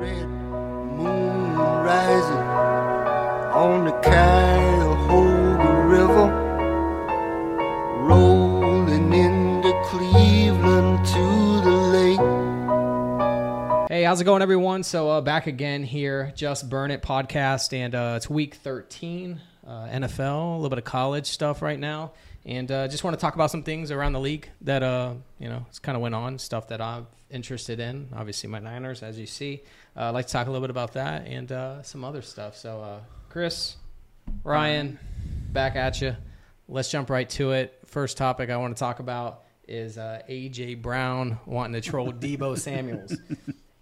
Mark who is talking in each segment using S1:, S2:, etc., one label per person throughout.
S1: red moon rising on the Cuyahoga River, rolling into Cleveland to the lake.
S2: Hey, how's it going, everyone? So uh, back again here, Just Burn It podcast, and uh, it's week 13, uh, NFL, a little bit of college stuff right now, and uh, just want to talk about some things around the league that uh, you know, it's kind of went on, stuff that I'm interested in. Obviously, my Niners, as you see. Uh, I'd like to talk a little bit about that and uh, some other stuff. So, uh, Chris, Ryan, back at you. Let's jump right to it. First topic I want to talk about is uh, AJ Brown wanting to troll Deebo Samuels.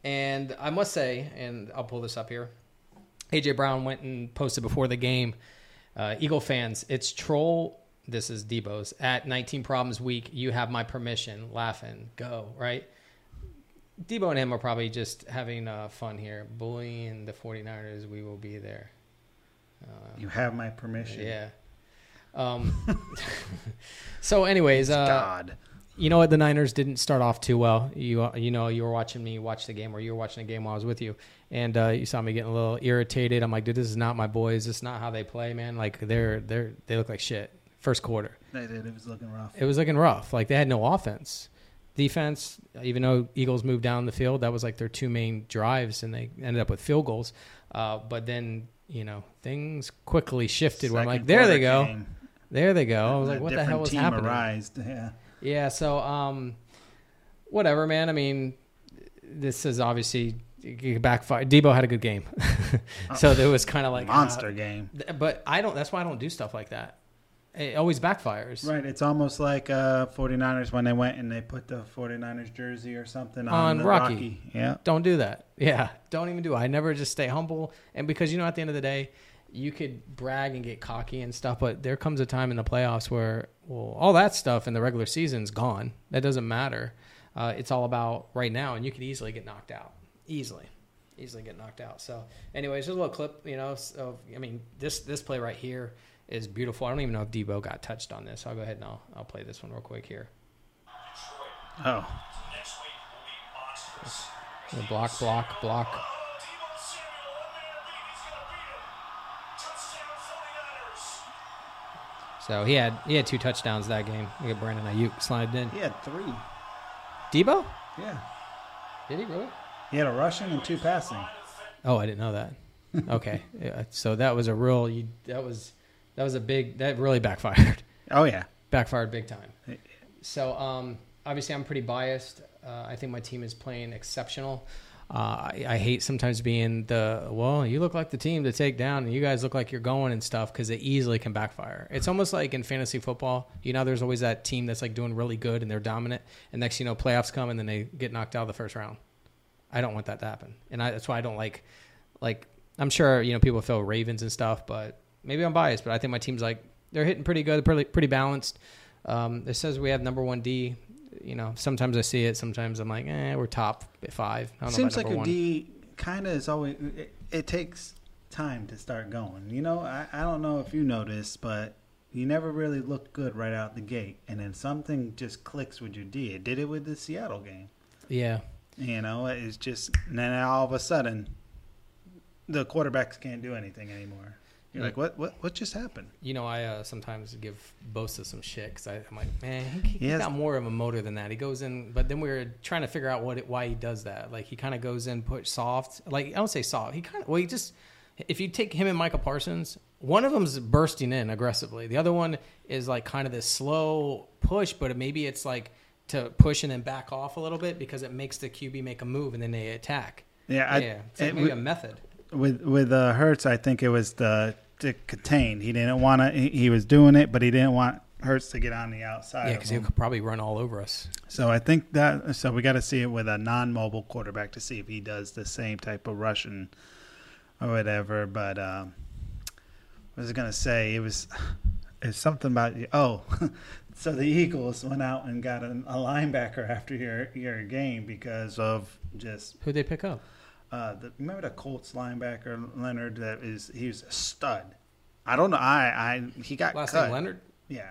S2: And I must say, and I'll pull this up here. AJ Brown went and posted before the game. Uh, Eagle fans, it's troll. This is Deebo's at 19 Problems Week. You have my permission. Laughing, go right. Deebo and him are probably just having uh, fun here, bullying the 49ers. We will be there.
S3: You have my permission.
S2: Yeah. Um, so, anyways, uh,
S3: God.
S2: you know what? The Niners didn't start off too well. You uh, you know you were watching me watch the game, or you were watching the game while I was with you, and uh, you saw me getting a little irritated. I'm like, dude, this is not my boys. This is not how they play, man. Like they're they're they look like shit. First quarter,
S3: They did. It was looking rough.
S2: it was looking rough. Like they had no offense, defense. Even though Eagles moved down the field, that was like their two main drives, and they ended up with field goals. Uh, but then you know things quickly shifted. where I'm like, there they go,
S3: came,
S2: there they go. I was like, what the hell was
S3: team
S2: happening?
S3: Arised. Yeah.
S2: Yeah, so um, whatever, man. I mean, this is obviously backfire. Deebo had a good game, so there was kind of like
S3: Monster
S2: uh,
S3: game.
S2: but I don't. That's why I don't do stuff like that. It always backfires
S3: Right. It's almost like uh, 49ers when they went and they put the 49ers jersey or something on,
S2: On
S3: the
S2: Rocky.
S3: Rocky. Yeah.
S2: Don't do that. Yeah, don't even do it. I never just stay humble, and because you know, at the end of the day, you could brag and get cocky and stuff, but there comes a time in the playoffs where, well, all that stuff in the regular season's gone. That doesn't matter. Uh, it's all about right now, and you could easily get knocked out. Easily, easily get knocked out. So, anyways, just a little clip. You know, of I mean, this this play right here is beautiful. I don't even know if Deebo got touched on this. I'll go ahead and I'll I'll play this one real quick here.
S3: Oh.
S2: The block, block, block. So he had he had two touchdowns that game. We got Brandon Aiyuk slided in.
S3: He had three.
S2: Deebo?
S3: Yeah.
S2: Did he really?
S3: He had a rushing and two passing.
S2: Oh, I didn't know that. Okay, yeah, so that was a real. You, that was that was a big. That really backfired.
S3: Oh, yeah.
S2: backfired big time. So um, obviously, I'm pretty biased. Uh, I think my team is playing exceptional. Uh, I, I hate sometimes being the well, you look like the team to take down, and you guys look like you're going and stuff because it easily can backfire. It's almost like in fantasy football. You know, there's always that team that's like doing really good and they're dominant, and next you know playoffs come and then they get knocked out of the first round. I don't want that to happen, and I, that's why I don't like like I'm sure you know people feel Ravens and stuff, but maybe I'm biased. But I think my team's like they're hitting pretty good, pretty pretty balanced. Um, it says we have number one D. You know, sometimes I see it, sometimes I'm like, eh, we're top five. I don't
S3: Seems like a
S2: one.
S3: D kind of is always. It, it takes time to start going. You know, I, I don't know if you noticed, but you never really looked good right out the gate, and then something just clicks with your D. It did it with the Seattle game.
S2: Yeah,
S3: You know, it's just and then all of a sudden, the quarterbacks can't do anything anymore. You're like, what, what, what just happened?
S2: you know, I uh, sometimes give Bosa some shit because I'm like, man, he, he
S3: Yes.
S2: got more of a motor than that. He goes in, but then we were trying to figure out what it, why he does that. Like he kind of goes in, put soft. Like I don't say soft. He kind of well, he just if you take him and Michael Parsons, one of them's bursting in aggressively. The other one is like kind of this slow push, but maybe it's like to push and then back off a little bit because it makes the QB make a move and then they attack.
S3: Yeah, I,
S2: yeah, it's like maybe
S3: with-
S2: a method.
S3: With with uh, Hurts, I think it was the to contain. He didn't want to. He, he was doing it, but he didn't want Hurts to get on the outside.
S2: Yeah, because he could probably run all over us.
S3: So I think that. So we got to see it with a non-mobile quarterback to see if he does the same type of rushing or whatever. But um, I was gonna say it was. It's something about oh. So the Eagles went out and got a, a linebacker after your your game because of just
S2: Who'd they pick up?
S3: Uh, the, remember the Colts linebacker Leonard that is he was a stud. I don't know. I I he got
S2: Last
S3: cut.
S2: name Leonard.
S3: Yeah,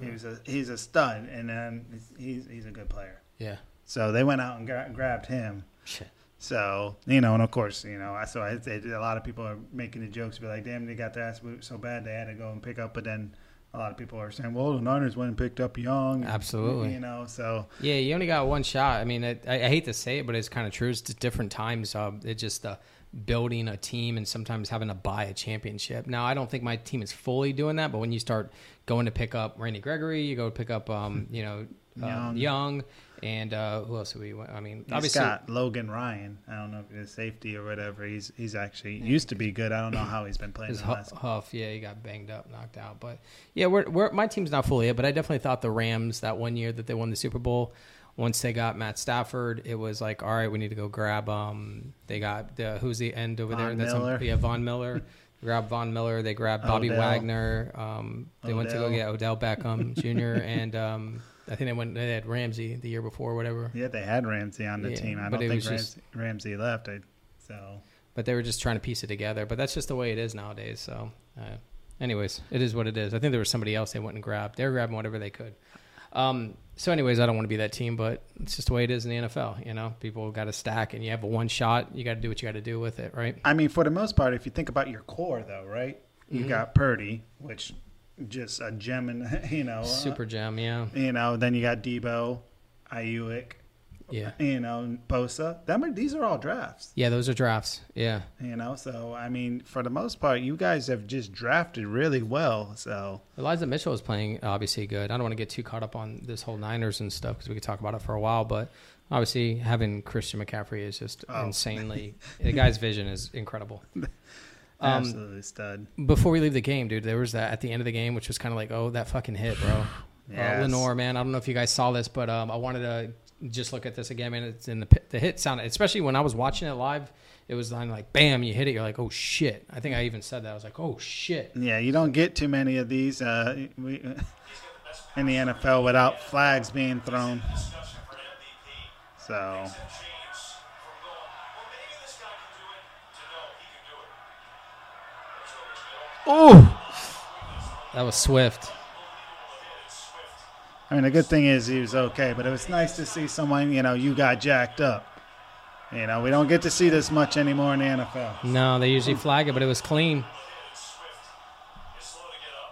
S3: he was a he's a stud, and then he's he's a good player.
S2: Yeah.
S3: So they went out and gra- grabbed him.
S2: Shit.
S3: So you know, and of course, you know, I so I, a lot of people are making the jokes, be like, "Damn, they got their ass boot so bad they had to go and pick up." But then a lot of people are saying, "Well, the Niners went and picked up Young."
S2: Absolutely.
S3: You know, so
S2: Yeah, you only got one shot. I mean, it, I, I hate to say it, but it's kind of true. It's different times. Uh, it's just uh, building a team and sometimes having to buy a championship. Now, I don't think my team is fully doing that, but when you start going to pick up Randy Gregory, you go to pick up, um, you know, uh,
S3: Young.
S2: Young. And uh, who else do we? I mean,
S3: He's
S2: obviously,
S3: got Logan Ryan. I don't know if it's safety or whatever. He's he's actually used to be good. I don't know how he's been playing.
S2: His
S3: the last.
S2: Huff, yeah, he got banged up, knocked out. But yeah, we're, we're my team's not fully it, but I definitely thought the Rams that one year that they won the Super Bowl. Once they got Matt Stafford, it was like, all right, we need to go grab. Um, they got the who's the end over there?
S3: Von
S2: That's
S3: Miller.
S2: yeah, Von Miller. grab Von Miller. They grabbed Bobby
S3: Odell.
S2: Wagner. Um, they went to go get Odell Beckham Jr. and um, I think they went. They had Ramsey the year before, or whatever.
S3: Yeah, they had Ramsey on the
S2: Yeah,
S3: team. I don't think
S2: was just-
S3: Ramsey, Ramsey left. I, so
S2: but they were just trying to piece it together. But that's just the way it is nowadays. So, uh, anyways, it is what it is. I think there was somebody else they went and grabbed. They were grabbing whatever they could. Um, so, anyways, I don't want to be that team, but it's just the way it is in the NFL. You know, people got to stack, and you have a one shot. You got to do what you got to do with it, right?
S3: I mean, for the most part, if you think about your core, though, right? You
S2: Mhm.
S3: got Purdy, which just a gem, in, you know, uh,
S2: Super gem, yeah,
S3: You know, then you got Deebo, Aiyuk,
S2: yeah,
S3: you know, Bosa. That these are all drafts.
S2: yeah. Those are drafts. Yeah,
S3: You know, so I mean, for the most part, you guys have just drafted really well. So
S2: Elijah Mitchell is playing obviously good. I don't want to get too caught up on this whole Niners and stuff because we could talk about it for a while. But obviously, having Christian McCaffrey is just
S3: Oh.
S2: insanely. the guy's vision is incredible. Um,
S3: absolutely stud.
S2: before we leave the game, dude, there was that at the end of the game, which was kind of like, oh, that fucking hit, bro.
S3: Yes.
S2: Uh, Lenore, man, I don't know if you guys saw this, but um, I wanted to just look at this again, man. It's in the the hit sounded, especially when I was watching it live. It was like, bam, you hit it. You're like, oh shit. I think I even said that. I was like, oh shit.
S3: Yeah, you don't get too many of these uh, we, in the NFL without flags being thrown. So
S2: Oh, that was swift.
S3: I mean, the good thing is he was okay, but it was nice to see someone, you know, you got jacked up. You know, we don't get to see this much anymore in the NFL.
S2: No, they usually flag it, but it was clean.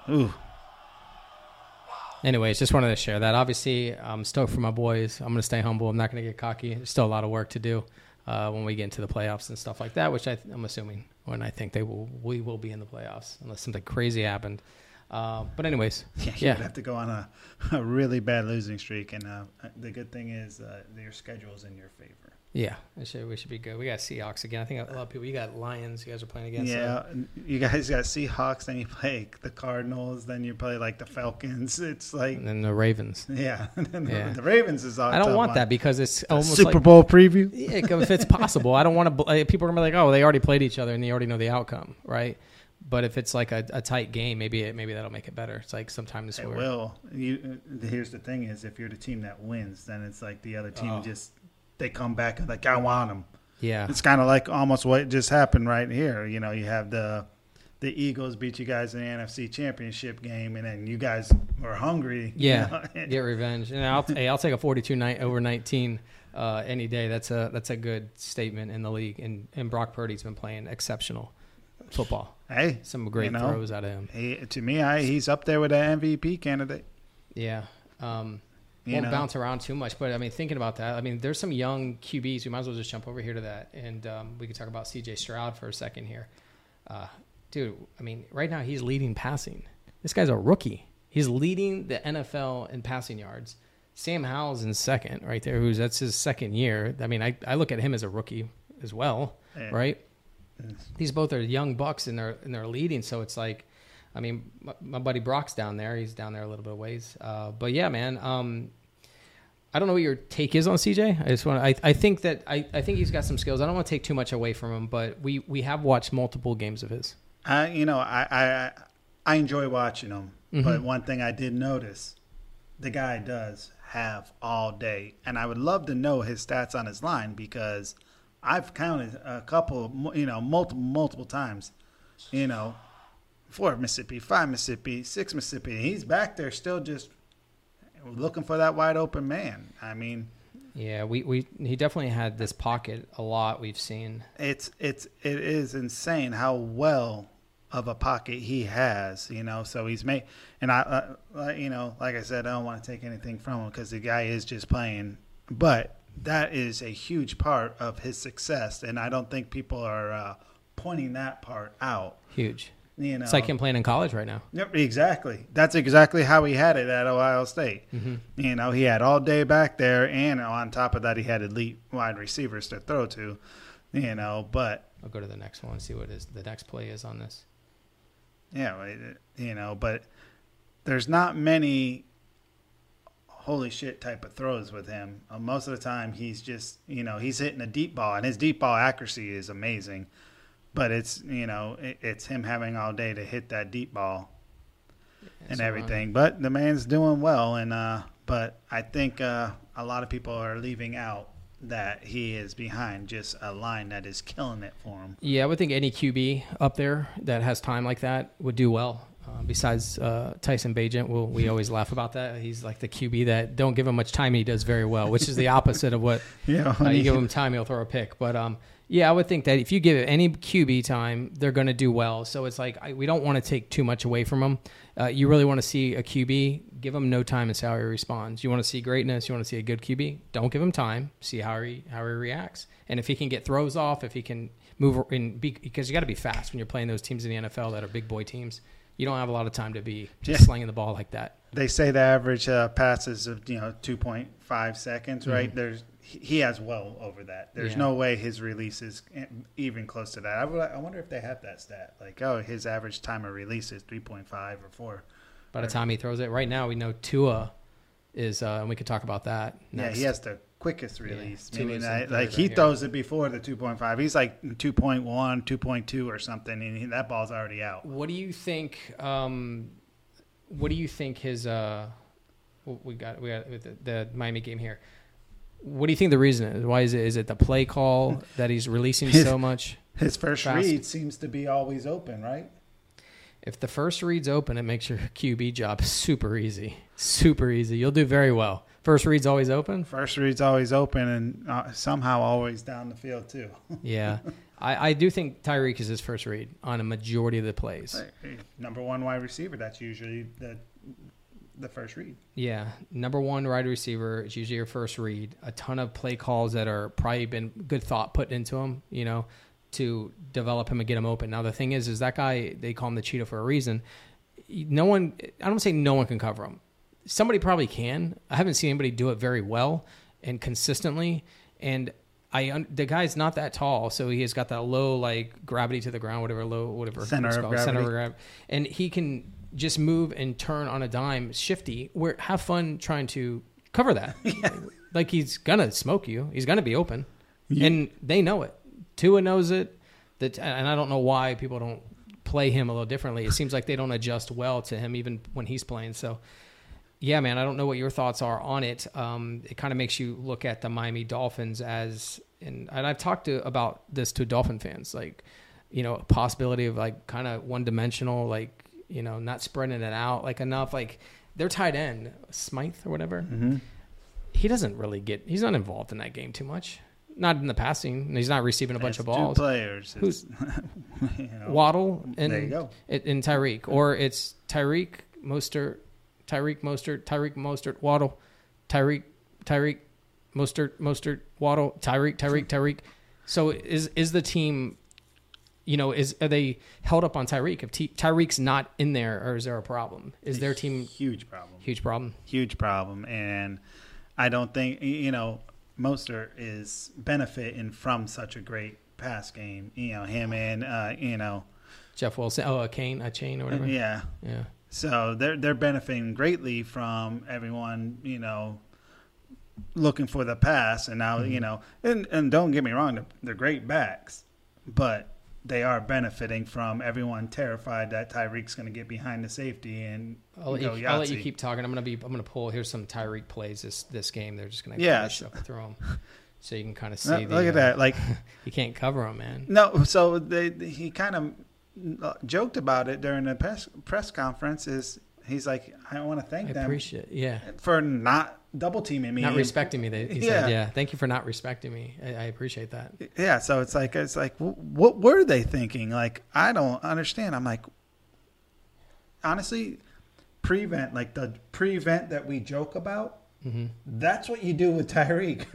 S3: Ooh,
S2: Anyways, just wanted to share that. Obviously, I'm stoked for my boys. I'm going to stay humble. I'm not going to get cocky. There's still a lot of work to do uh, when we get into the playoffs and stuff like that, which I, I'm assuming when I think they will, we will be in the playoffs unless something crazy happened. Uh, but anyways,
S3: yeah,
S2: Yeah.
S3: have to go on a, a really bad losing streak, and uh, the good thing is uh, schedule is in your favor.
S2: Yeah, it should, we should be good. We got Seahawks again. I think a lot of people. You got Lions. You guys are playing against.
S3: yeah, you guys got Seahawks, then you play the Cardinals, then you play like the Falcons. It's like,
S2: and then the Ravens.
S3: yeah, then the-
S2: Yeah.
S3: the Ravens is all
S2: I don't want
S3: one.
S2: that because it's
S3: The
S2: almost
S3: Super
S2: like
S3: Bowl preview.
S2: Yeah, if it's possible, I don't want to. People are gonna be like, "Oh, they already played each other and they already know the outcome, right?" But if it's like a, a tight game, maybe it, maybe that'll make it better. It's like sometimes
S3: It
S2: where
S3: will. You, uh, here's the thing: is if you're the team that wins, then it's like the other team
S2: Oh.
S3: just they come back and like I want them.
S2: yeah,
S3: It's kind of like almost what just happened right here. You know, you have the the Eagles beat you guys in the NFC Championship game, and then you guys were hungry. you
S2: yeah,
S3: know?
S2: get revenge. And I'll hey, I'll take a forty-two night over nineteen uh, any day. That's a that's a good statement in the league. And and Brock Purdy's been playing exceptional football.
S3: hey,
S2: Some great
S3: You know,
S2: throws out of him.
S3: he, to me, I, he's up there with an MVP candidate.
S2: Yeah. Um,
S3: You
S2: won't
S3: know?
S2: bounce around too much, but I mean, thinking about that, I mean, there's some young QBs. We might as well just jump over here to that, and um, we could talk about C.J. Stroud for a second here. Uh, dude, I mean, right now he's leading passing. This guy's a rookie. He's leading the NFL in passing yards. Sam Howell's in second, right there. Who's that's his second year. I mean, I, I look at him as a rookie as well,
S3: Yeah.
S2: right? These both are young bucks and they're and they're leading. So it's like, I mean, my, my buddy Brock's down there. He's down there a little bit of ways. Uh, but yeah, man. Um, I don't know what your take is on CJ. I just want. I, I think that I, I think he's got some skills. I don't want to take too much away from him, but we we have watched multiple games of his.
S3: I, you know, I, I, I enjoy watching him.
S2: Mm-hmm.
S3: But one thing I did notice, the guy does have all day, and I would love to know his stats on his line because I've counted a couple, you know, multiple, multiple times, you know, four Mississippi, five Mississippi, six Mississippi. and He's back there still just looking for that wide open man. I mean,
S2: Yeah, we, we he definitely had this pocket a lot. We've seen.
S3: It's it's it is insane how well of a pocket he has. You know, so he's made and I uh, uh, you know like I said I don't want to take anything from him because the guy is just playing, but that is a huge part of his success, and I don't think people are uh, pointing that part out.
S2: Huge.
S3: You know,
S2: It's like him playing in college right now.
S3: Yep, exactly. That's exactly how he had it at Ohio State.
S2: Mm-hmm.
S3: You know, he had all day back there, and on top of that, he had elite wide receivers to throw to. You know, but
S2: I'll go to the next one and see what is the next play is on this.
S3: yeah, you know, but there's not many holy shit type of throws with him. Uh, most of the time, he's just you know he's hitting a deep ball, and his deep ball accuracy is amazing. But it's you know it, it's him having all day to hit that deep ball and
S2: So, uh,
S3: everything. But the man's doing well, and uh, but I think uh, a lot of people are leaving out that he is behind just a line that is killing it for him.
S2: Yeah, I would think any QB up there that has time like that would do well. Uh, besides uh, Tyson Bagent, well, we always laugh about that. He's like the QB that don't give him much time, and he does very well, which is the opposite of what
S3: Yeah,
S2: uh, you give him time, he'll throw a pick. But um, yeah, I would think that if you give it any QB time, they're going to do well. So it's like I, we don't want to take too much away from them. Uh, you really want to see a QB, give him no time and see how he responds. You want to see greatness, you want to see a good QB. Don't give him time. See how he how he reacts, and if he can get throws off, if he can move in, be, because you got to be fast when you're playing those teams in the NFL that are big boy teams. You don't have a lot of time to be just
S3: Yeah.
S2: slinging the ball like that.
S3: they say the average uh, passes of you know 2.5 seconds right
S2: Mhm.
S3: there's he has well over that there's
S2: Yeah.
S3: no way his release is even close to that I, would, I wonder if they have that stat like oh his average time of release is 3.5 or 4
S2: By the time he throws it, right now we know Tua is, uh, and we could talk about that.
S3: yeah he has the quickest release
S2: two
S3: meaning that, like
S2: right
S3: he
S2: here.
S3: throws it before the 2.5 he's like 2.1 2.2 or something and he, that ball's already out
S2: What do you think? Um, what do you think his? Uh, we got we got the, the Miami game here. What do you think the reason is? Why is it? Is it the play call that he's releasing so much?
S3: his first
S2: Fast.
S3: read seems to be always open right
S2: If the first read's open, it makes your QB job super easy. Super easy. You'll do very well. First read's always open.
S3: first read's always open and uh, somehow always down the field too
S2: Yeah, I, I do think Tyreek is his first read on a majority of the plays.
S3: number one wide receiver. That's usually the the first read.
S2: Yeah, number one wide receiver is usually your first read. A ton of play calls that are probably been good thought put into him, you know, to develop him and get him open. Now the thing is, is that guy they call him the cheetah for a reason. No one, I don't say no one can cover him. Somebody probably can. I haven't seen anybody do it very well and consistently. And I, the guy's not that tall, so he has got that low like gravity to the ground, whatever low, whatever
S3: Center of
S2: called, center of
S3: gravity.
S2: gravity, and he can just move and turn on a dime, shifty. Where have fun trying to cover that. yeah. Like he's gonna smoke you. He's gonna be open,
S3: Yeah.
S2: and they know it. Tua knows it. That, and I don't know why people don't play him a little differently. It seems like they don't adjust well to him even when he's playing. So, yeah, man, I don't know what your thoughts are on it. Um, it kind of makes you look at the Miami Dolphins as, and, and I've talked to about this to Dolphin fans, like, you know, a possibility of like kind of one dimensional, like, you know, not spreading it out like enough. Like their tight end, Smythe or whatever,
S3: Mm-hmm.
S2: he doesn't really get, he's not involved in that game too much. Not in the passing. He's not receiving a bunch of balls.
S3: Players.
S2: Who's-
S3: you know,
S2: Waddle and
S3: there you go.
S2: in Tyreek, or it's Tyreek Mostert, Tyreek Mostert, Tyreek Mostert, Waddle, Tyreek, Tyreek Mostert, Mostert, Waddle, Tyreek, Tyreek, Tyreek. So is is the team, you know, is are they held up on Tyreek? If T, Tyreek's not in there, or is there a problem? Is their team
S3: huge problem?
S2: huge problem?
S3: Huge problem, and I don't think you know Mostert is benefiting from such a great pass game. You know him and uh, you know
S2: Jeff Wilson, oh, a Kane, a chain, or whatever.
S3: yeah.
S2: yeah.
S3: So they're they're benefiting greatly from everyone, you know, looking for the pass, and now
S2: Mm-hmm.
S3: you know, and and don't get me wrong, they're, they're great backs, but they are benefiting from everyone terrified that Tyreek's going to get behind the safety and
S2: I'll let,
S3: go
S2: you, I'll let you keep talking. I'm gonna be. I'm gonna pull. Here's some Tyreek plays this this game. They're just gonna
S3: Yeah,
S2: yeah,
S3: so-
S2: shuffle through them, so you can kind of
S3: Uh,
S2: see. the,
S3: look at
S2: uh,
S3: that, like
S2: You can't cover them, man.
S3: no. So they, he kind of joked about it during the press press conference. Is He's like, I want to thank
S2: I
S3: them
S2: appreciate. Yeah.
S3: for not double teaming me.
S2: Not respecting me. They, he
S3: Yeah.
S2: said, yeah. Thank you for not respecting me. I, I appreciate that.
S3: Yeah, so it's like it's like what were they thinking? Like I don't understand. I'm like honestly prevent like the prevent that we joke about.
S2: Mm-hmm.
S3: That's what you do with Tyreek.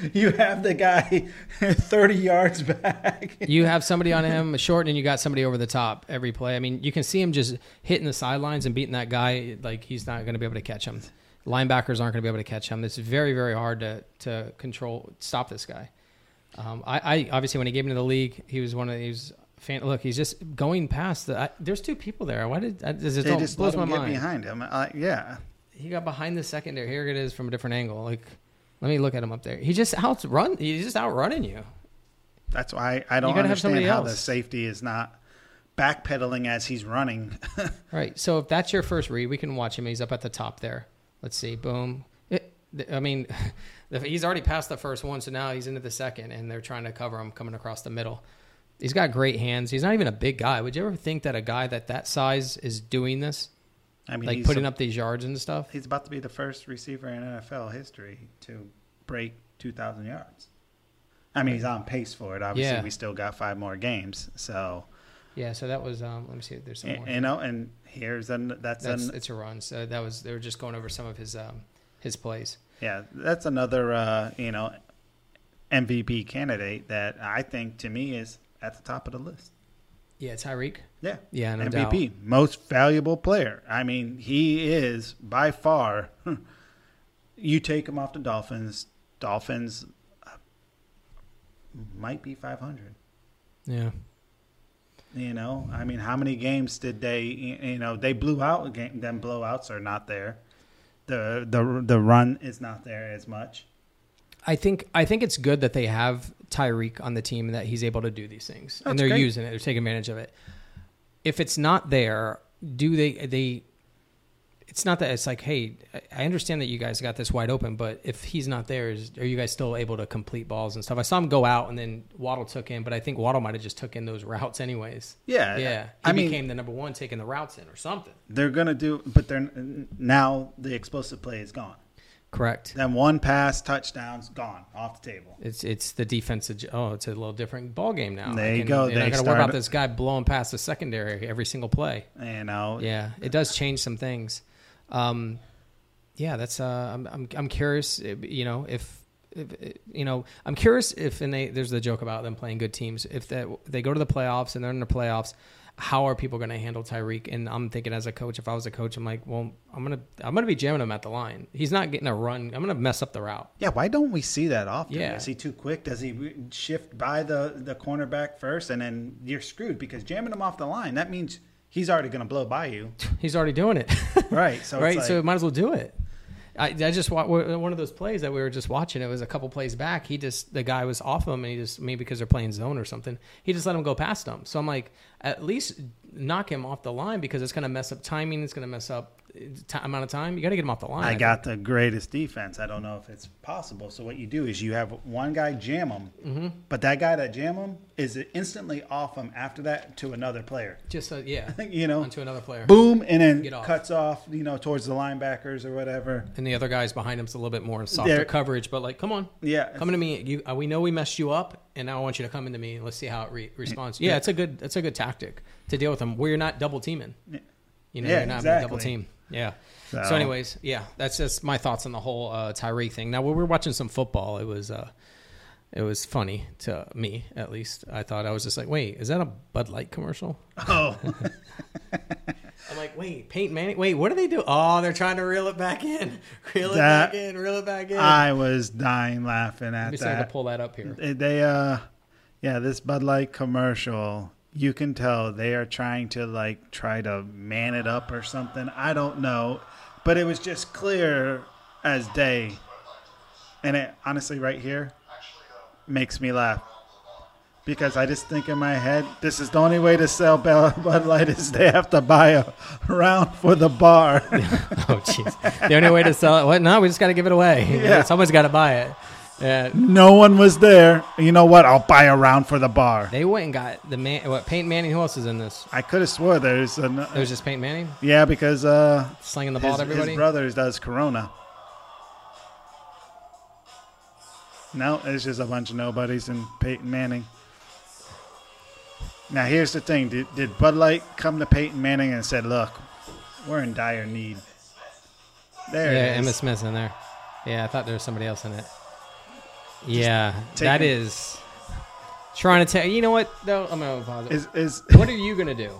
S3: you have the guy 30 yards back.
S2: You have somebody on him short, and you got somebody over the top every play. I mean, you can see him just hitting the sidelines and beating that guy. Like he's not going to be able to catch him. Linebackers aren't going to be able to catch him. It's very, very hard to to control, stop this guy. Um, I, I obviously when he gave him to the league, he was one of these. fan. Look, he's just going past the. I, there's two people there. Why did I, this? It all
S3: just
S2: blows my
S3: get
S2: mind.
S3: behind him. Uh, yeah.
S2: He got behind the secondary. Here it is from a different angle. Like, let me look at him up there. He just outrun. He's just outrunning you.
S3: That's why I don't understand how the safety is not backpedaling as he's running.
S2: Right. So if that's your first read, we can watch him. He's up at the top there. Let's see. Boom. It, I mean, he's already passed the first one, so now he's into the second, and they're trying to cover him coming across the middle. He's got great hands. He's not even a big guy. Would you ever think that a guy that that size is doing this,
S3: I mean,
S2: like
S3: he's,
S2: putting up these yards and stuff?
S3: he's about to be the first receiver in NFL history to break 2,000 yards. I mean, he's on pace for it. Obviously,
S2: Yeah.
S3: we still got five more games. So,
S2: Yeah. So that was. Um, let me see. if There's some more.
S3: y- you know, and here's an that's,
S2: That's
S3: an
S2: it's a run. So that was they were just going over some of his um, his plays.
S3: yeah, that's another uh, you know MVP candidate that I think to me is at the top of the list.
S2: Yeah, Tyreek.
S3: Yeah.
S2: Yeah, no
S3: MVP, most valuable player. I mean, he is by far. You take him off the Dolphins, Dolphins uh, might be 500.
S2: Yeah.
S3: You know, I mean, how many games did they? You know, they blew out a game. Them blowouts are not there. The the the run is not there as much.
S2: I think I think it's good that they have Tyreek on the team and that he's able to do these things, and they're
S3: great.
S2: using it. They're taking advantage of it. If it's not there, do they they? It's not that it's like, hey, I- I understand that you guys got this wide open, but if he's not there, is are you guys still able to complete balls and stuff? I saw him go out, and then Waddle took in, but I think Waddle might have just took in those routes anyways.
S3: Yeah,
S2: Yeah, he
S3: I mean,
S2: became the number one taking the routes in or something.
S3: they're gonna do, but they're now the explosive play is gone.
S2: Correct.
S3: Then one pass, touchdowns, gone off the table.
S2: It's it's the defensive. Oh, it's a little different ball game now.
S3: There you
S2: can-
S3: go.
S2: Not
S3: They
S2: got to worry about this guy blowing past the secondary every single play.
S3: You know,
S2: Yeah, it does change some things. Um, yeah, that's. Uh, I'm, I'm I'm curious. uh, You know, if, if you know, I'm curious if and they there's the joke about them playing good teams. If that they go to the playoffs and they're in the playoffs, how are people going to handle Tyreek? And I'm thinking as a coach, if I was a coach, I'm like, well, I'm gonna I'm gonna be jamming him at the line. He's not getting a run. I'm gonna mess up the route.
S3: Yeah, why don't we see that often?
S2: Yeah.
S3: Is he too quick? Does he shift by the, the cornerback first and then you're screwed because jamming him off the line, that means he's already going to blow by you.
S2: He's already doing it.
S3: Right. So,
S2: right?
S3: It's
S2: so might as well do it. I, I just wa- one of those plays that we were just watching. It was a couple plays back. He just the guy was off him, and he just maybe because they're playing zone or something. He just let him go past him. So I'm like, at least knock him off the line because it's going to mess up timing. It's going to mess up ti amount of time. You got to get him off the line.
S3: I
S2: think.
S3: got the greatest defense. I don't know if it's possible. So what you do is you have one guy jam him,
S2: Mm-hmm.
S3: but that guy that jam him is instantly off him after that to another player.
S2: just uh, yeah,
S3: You know,
S2: onto another player.
S3: boom, and then
S2: off.
S3: cuts off. You know, towards the linebackers or whatever.
S2: And the other guy's behind him's a little bit more softer
S3: They're-
S2: coverage, but like, come on,
S3: Yeah,
S2: come to me. You, uh, we know we messed you up, and now I want you to come into me. Let's see how it re- responds. Yeah, it's a good, it's a good tactic to deal with them where you're not double teaming. You know,
S3: Yeah,
S2: you're not to double
S3: exactly.
S2: team. Yeah. So,
S3: So-
S2: anyways, yeah, that's just my thoughts on the whole uh, Tyreek thing. Now, when we were watching some football, it was, uh, it was funny to me, at least. I thought I was just like, wait, is that a Bud Light commercial?
S3: Oh,
S2: I'm like, wait, Peyton Manning. Wait, what do they do? Oh, they're trying to reel it back in, reel it back in, reel it back in.
S3: I was dying laughing
S2: Let
S3: at
S2: me I can
S3: that.
S2: pull that up here.
S3: They- They uh, yeah, this Bud Light commercial. You can tell they are trying to like try to man it up or something. I don't know, but it was just clear as day, and it honestly right here makes me laugh because I just think in my head, this is the only way to sell Bud Light is they have to buy a round for the bar.
S2: Oh, jeez. The only way to sell it, what? No, we just got to give it away.
S3: Yeah.
S2: Someone's got to buy it. Yeah,
S3: No one was there. You know what? I'll buy a round for the bar.
S2: they went and got the man. What Peyton Manning? Who else is in this?
S3: I could have swore there's an,
S2: It was just Peyton Manning
S3: yeah because uh,
S2: slinging the ball
S3: his,
S2: to everybody.
S3: his brothers does Corona. No, it's just a bunch of nobodies and Peyton Manning. Now here's the thing: did, did Bud Light come to Peyton Manning and said, "Look, we're in dire need"? There
S2: yeah,
S3: it is.
S2: Emmitt Smith's in there. Yeah, I thought there was somebody else in it. Yeah, that
S3: taking-
S2: trying to tell. You know what though? I'm gonna pause it.
S3: Is is
S2: what are you gonna do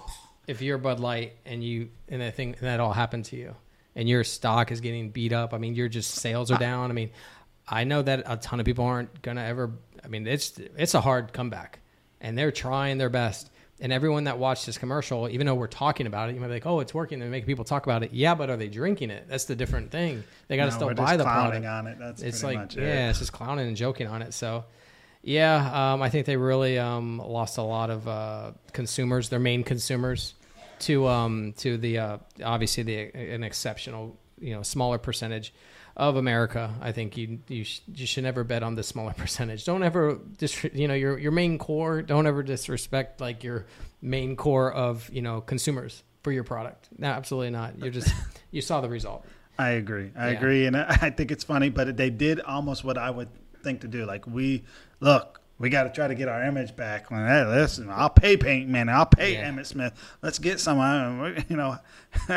S2: if you're Bud Light and you and that thing and that all happened to you and your stock is getting beat up? I mean, your just sales are down. I mean, I know that a ton of people aren't gonna ever. I mean, it's it's a hard comeback, and they're trying their best. And everyone that watched this commercial, even though we're talking about it, you might be like, "Oh, it's working." They're making people talk about it. Yeah, but are they drinking it? That's the different thing. They got to
S3: No,
S2: still buy
S3: just
S2: the
S3: clowning
S2: product
S3: on it. That's
S2: it's like
S3: much it.
S2: yeah, it's just clowning and joking on it. So yeah, um, I think they really um, lost a lot of uh, consumers, their main consumers, to um, to the uh, obviously the an exceptional you know smaller percentage of America. I think you you, sh- you should never bet on the smaller percentage. Don't ever dis- you know your your main core. Don't ever disrespect like your main core of you know consumers for your product. No, absolutely not. You're just you saw the result.
S3: I agree. I
S2: Yeah.
S3: agree, and I I think it's funny, but they did almost what I would think to do. Like we look, we got to try to get our image back. Like, hey, listen, I'll pay Paint Man, I'll pay
S2: Yeah.
S3: Emmitt Smith. Let's get some. uh, You know,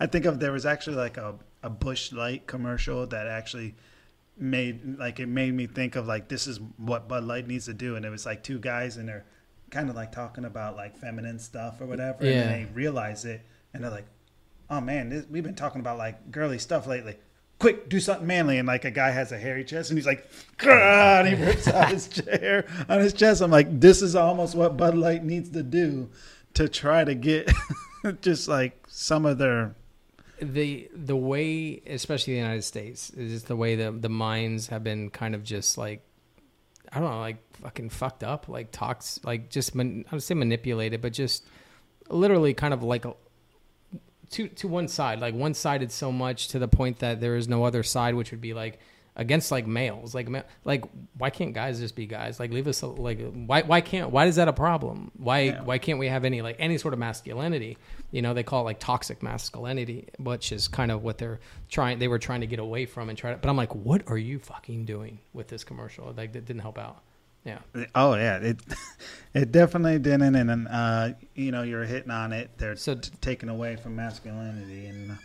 S3: I think of there was actually like a a Busch Light commercial that actually made like it made me think of like this is what Bud Light needs to do, and it was like two guys and they're kind of like talking about like feminine stuff or whatever, and
S2: Yeah.
S3: then they realize it, and they're like, oh man, this, we've been talking about like girly stuff lately. Quick, do something manly. And like a guy has a hairy chest and he's like, and he rips out his chair on his chest. I'm like, this is almost what Bud Light needs to do to try to get just like some of their.
S2: the the way, especially the United States, is just the way the the minds have been kind of just like I don't know, like fucking fucked up, like talks, like just man, I would say manipulated, but just literally kind of like to to one side, like one sided so much to the point that there is no other side, which would be like against like males, like like why can't guys just be guys? Like leave us like why why can't why is that a problem? Why
S3: Yeah.
S2: why can't we have any like any sort of masculinity? You know, they call it like toxic masculinity, which is kind of what they're trying. They were trying to get away from and try to. But I'm like, what are you fucking doing with this commercial? Like that didn't help out. Yeah.
S3: Oh yeah, it it definitely didn't, and then, uh, you know you're hitting on it. They're
S2: So-
S3: t- taking away from masculinity, and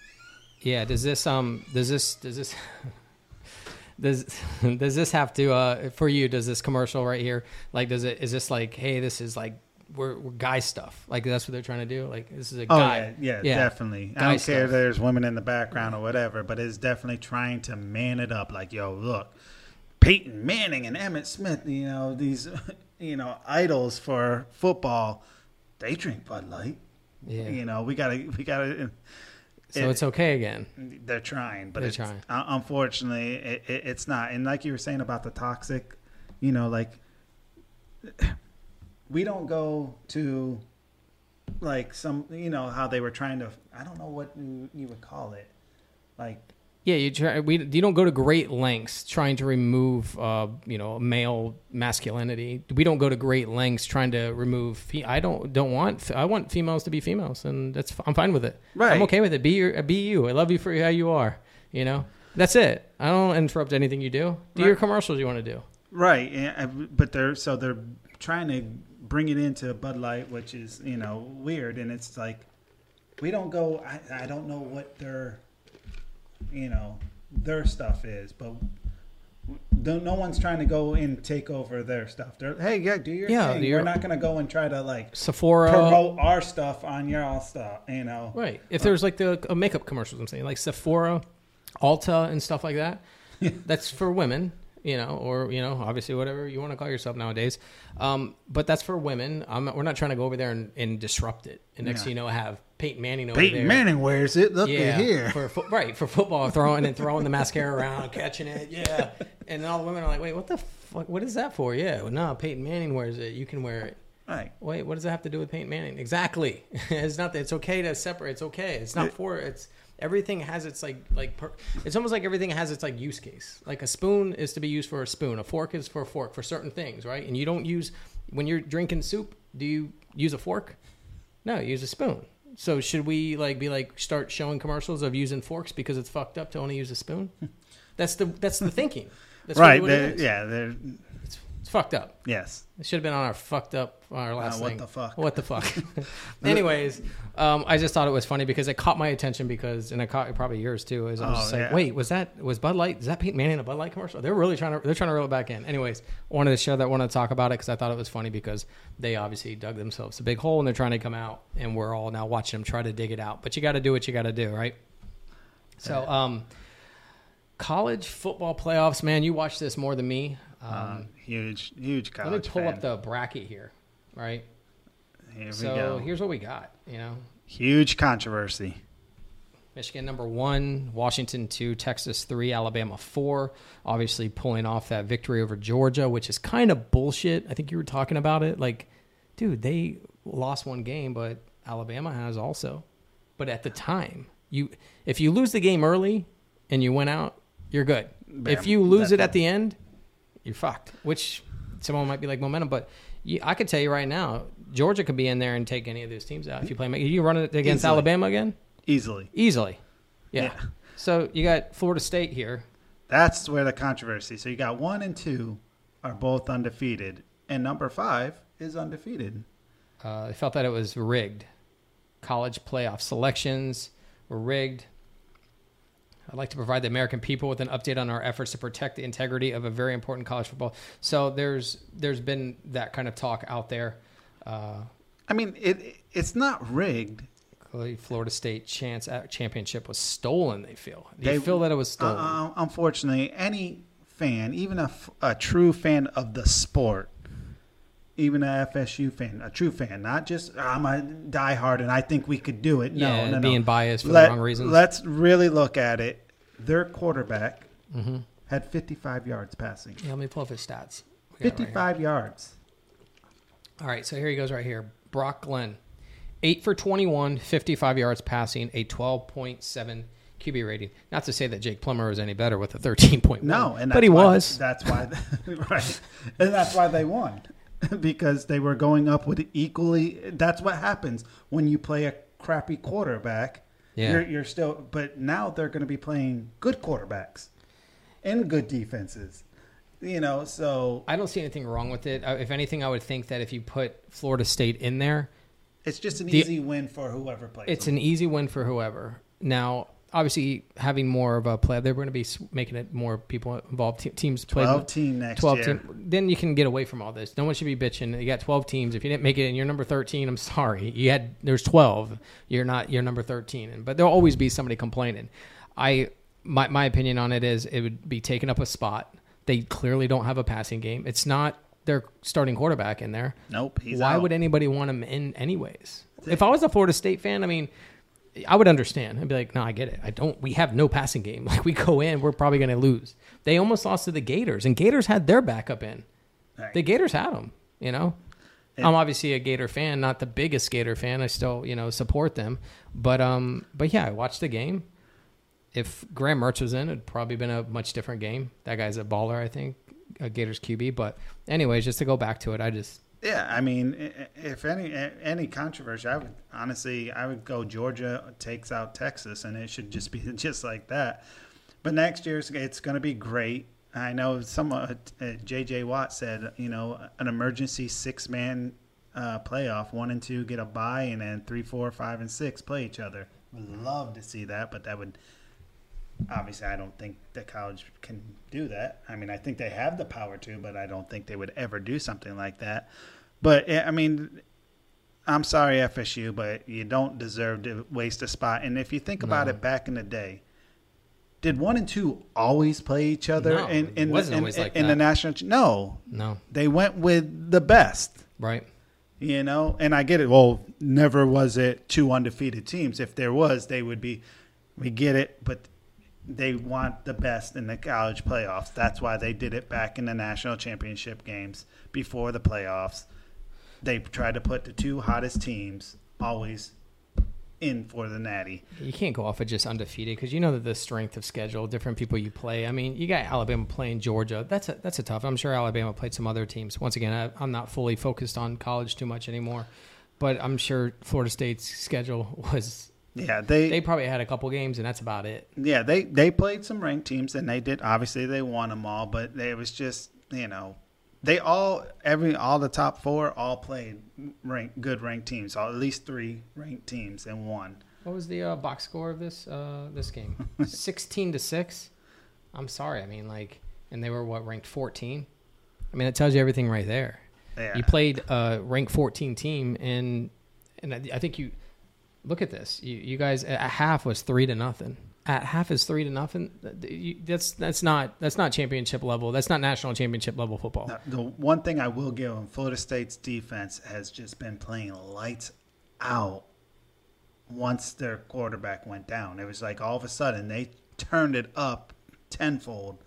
S2: Yeah. Does this um does this does this does does this have to uh for you? Does this commercial right here like does it is this like hey this is like we're, we're guy stuff like that's what they're trying to do like this is a
S3: Oh
S2: guy
S3: yeah, yeah,
S2: Yeah.
S3: definitely. I don't care if there's women in the background or whatever, but it's definitely trying to man it up. Like, yo, look, Peyton Manning and Emmitt Smith, you know these, you know, idols for football. They drink Bud Light.
S2: yeah
S3: You know, we gotta, we gotta.
S2: so
S3: it-
S2: it's okay again
S3: They're trying, but
S2: They're
S3: it's,
S2: trying.
S3: uh, unfortunately, it, it, it's not. And like you were saying about the toxic, you know, like we don't go to like some, you know, how they were trying to. I don't know what you you would call it, like
S2: yeah you try we you don't go to great lengths trying to remove uh you know male masculinity. We don't go to great lengths trying to remove fe- I don't don't want I want females to be females and that's I'm fine with it.
S3: Right.
S2: I'm okay with it. Be your be you. I love you for how you are you know? That's it. I don't interrupt anything you do. Do your commercials you want to do.
S3: Right. And, but they're so they're trying to bring it into Bud Light, which is you know weird, and it's like we don't go. I, I don't know what their you know their stuff is, but no one's trying to go and take over their stuff. They're hey, yeah, do your
S2: Yeah,
S3: thing.
S2: your-
S3: We're not going to go and try to like
S2: Sephora
S3: promote our stuff on your stuff. You know,
S2: Right. If there's like the uh, makeup commercials, I'm saying like Sephora, Ulta, and stuff like that. that's for women, you know, or you know, obviously whatever you want to call yourself nowadays. Um, but that's for women. I'm we're not trying to go over there and, and disrupt it. And next
S3: Yeah.
S2: thing you know, have Peyton Manning over
S3: Peyton
S2: there.
S3: Manning wears it. Look
S2: yeah,
S3: at here.
S2: for fo- right for football, throwing and throwing the mascara around, catching it, yeah. And then all the women are like, "Wait, what the fuck? What is that for?" Yeah, well, no, Peyton Manning wears it. You can wear it.
S3: Right.
S2: Wait, what does that have to do with Peyton Manning? Exactly. it's not that it's okay to separate. It's okay. It's not for it's Everything has its like like per, it's almost like everything has its like use case. Like a spoon is to be used for a spoon, a fork is for a fork for certain things, right? And you don't use when you're drinking soup. Do you use a fork? No, you use a spoon. So should we like be like start showing commercials of using forks because it's fucked up to only use a spoon? That's the that's the thinking. That's
S3: right. They're- yeah. They're
S2: It's, it's fucked up.
S3: yes.
S2: It should have been on our fucked up our last
S3: Uh, what
S2: thing.
S3: the fuck?
S2: What the fuck? Anyways, um, I just thought it was funny because it caught my attention because, and it caught probably yours too. Is I was
S3: Oh,
S2: just like,
S3: yeah.
S2: wait, was that was Bud Light? Is that Peyton Manning a Bud Light commercial? They're really trying to they're trying to reel it back in. Anyways, wanted to share that. Wanted to talk about it because I thought it was funny because they obviously dug themselves a big hole and they're trying to come out, and we're all now watching them try to dig it out. But you got to do what you got to do, right? So, um, college football playoffs, man. You watch this more than me. Um,
S3: Uh, huge, huge college.
S2: let me pull
S3: fan.
S2: up the bracket here, right?
S3: Here we
S2: So
S3: go.
S2: here's what we got. You know,
S3: Huge controversy.
S2: Michigan number one, Washington two, Texas three, Alabama four. Obviously pulling off that victory over Georgia, which is kind of bullshit. I think you were talking about it. Like, dude, they lost one game, but Alabama has also. But at the time, you if you lose the game early and you went out, you're good. if you lose it at the end, you're fucked. Which someone might be like momentum, but you, I could tell you right now, Georgia could be in there and take any of those teams out if you play. You run it against
S3: Easily.
S2: Alabama again.
S3: Easily.
S2: Easily. Yeah.
S3: Yeah.
S2: So you got Florida State here.
S3: That's where the controversy. So you got one and two are both undefeated, and number five is undefeated.
S2: Uh, I felt that it was rigged. College playoff selections were rigged. I'd like to provide the American people with an update on our efforts to protect the integrity of a very important college football. So there's there's been that kind of talk out there. Uh,
S3: I mean, it it's not rigged.
S2: Florida State chance at championship was stolen. They feel. Do you
S3: They-
S2: feel that it was stolen?
S3: Uh, unfortunately, any fan, even a, a true fan of the sport, even a FSU fan, a true fan, not just I'm a diehard and I think we could do it. No,
S2: yeah,
S3: no, no.
S2: being biased for
S3: Let-
S2: the wrong reasons.
S3: Let's really look at it. Their quarterback
S2: hmm
S3: had 55 yards passing.
S2: Yeah, let me pull up his stats. We got it right
S3: 55 yards.
S2: All right, so here he goes right here. Brock Glenn, 8 for 21, 55 yards passing, a 12.7 QB rating. Not to say that Jake Plummer was any better with a 13.1.
S3: No, and
S2: but he was.
S3: That's why, right? And that's why they won because they were going up with equally. That's what happens when you play a crappy quarterback.
S2: Yeah.
S3: You're, you're still, but now they're going to be playing good quarterbacks and good defenses. You know, so
S2: I don't see anything wrong with it. Uh, If anything, I would think that if you put Florida State in there,
S3: it's just an
S2: The-
S3: easy win for whoever plays.
S2: it's
S3: them.
S2: an easy win for whoever. Now, obviously, having more of a play, they're going to be making it more people involved. Te- teams play
S3: 12 team next
S2: 12
S3: year.
S2: team. Then you can get away from all this. No one should be bitching. You got 12 teams. If you didn't make it and you're number 13, I'm sorry. You had there's 12. You're not you're number 13. And but there'll always be somebody complaining. I my my opinion on it is it would be taking up a spot. They clearly don't have a passing game. It's not their starting quarterback in there.
S3: Nope. He's
S2: Why
S3: out.
S2: would anybody want him in anyways? If I was a Florida State fan, I mean, I would understand. I'd be like, no, I get it. I don't. We have no passing game. Like we go in, we're probably going to lose. They almost lost to the Gators, and Gators had their backup in.
S3: Right.
S2: The Gators had them. You know,
S3: And-
S2: I'm obviously a Gator fan, not the biggest Gator fan. I still, you know, support them. But um, but yeah, I watched the game. If Graham Mertz was in, it'd probably been a much different game. That guy's a baller, I think, a Gators QB. But anyways, just to go back to it, I just
S3: Yeah, I mean, if any any controversy, I would honestly, I would go Georgia takes out Texas, and it should just be just like that. But next year, it's, going to be great. I know some uh, uh, J.J. Watt said, you know, an emergency six man uh, playoff, one and two get a bye, and then three, four, five, and six play each other. Would love to see that, but that would obviously I don't think the college can do that. I mean, I think they have the power to, but I don't think they would ever do something like that. But eh, I mean, I'm sorry FSU, but you don't deserve to waste a spot. And if you think about
S2: No.
S3: it, back in the day, did one and two always play each other
S2: No,
S3: in in,
S2: wasn't
S3: in,
S2: always like
S3: in the national? No,
S2: no
S3: they went with the best.
S2: right.
S3: You know, and I get it. Well, never was it two undefeated teams. If there was, they would be. We get it, but they want the best in the college playoffs. That's why they did it back in the national championship games before the playoffs. They tried to put the two hottest teams always in for the Natty.
S2: You can't go off of just undefeated because you know that the strength of schedule, different people you play. I mean, you got Alabama playing Georgia. That's a that's a tough. I'm sure Alabama played some other teams. Once again, I, I'm not fully focused on college too much anymore, but I'm sure Florida State's schedule was.
S3: Yeah, they,
S2: They probably had a couple games, and that's about it.
S3: yeah they they played some ranked teams and they did obviously they won them all, but it was just you know they all every all the top four all played ranked good ranked teams, all, at least three ranked teams and won.
S2: What was the uh, box score of this uh, this game? Sixteen to six. I'm sorry. I mean, like, and they were what ranked 14. I mean, it tells you everything right there.
S3: Yeah.
S2: You played a ranked 14 team, and and I I think you look at this. You you guys at half was three to nothing. At half is three to nothing. That's that's not that's not championship level. That's not national championship level football.
S3: Now, The one thing I will give them, Florida State's defense has just been playing lights out once their quarterback went down. It was like all of a sudden they turned it up tenfold.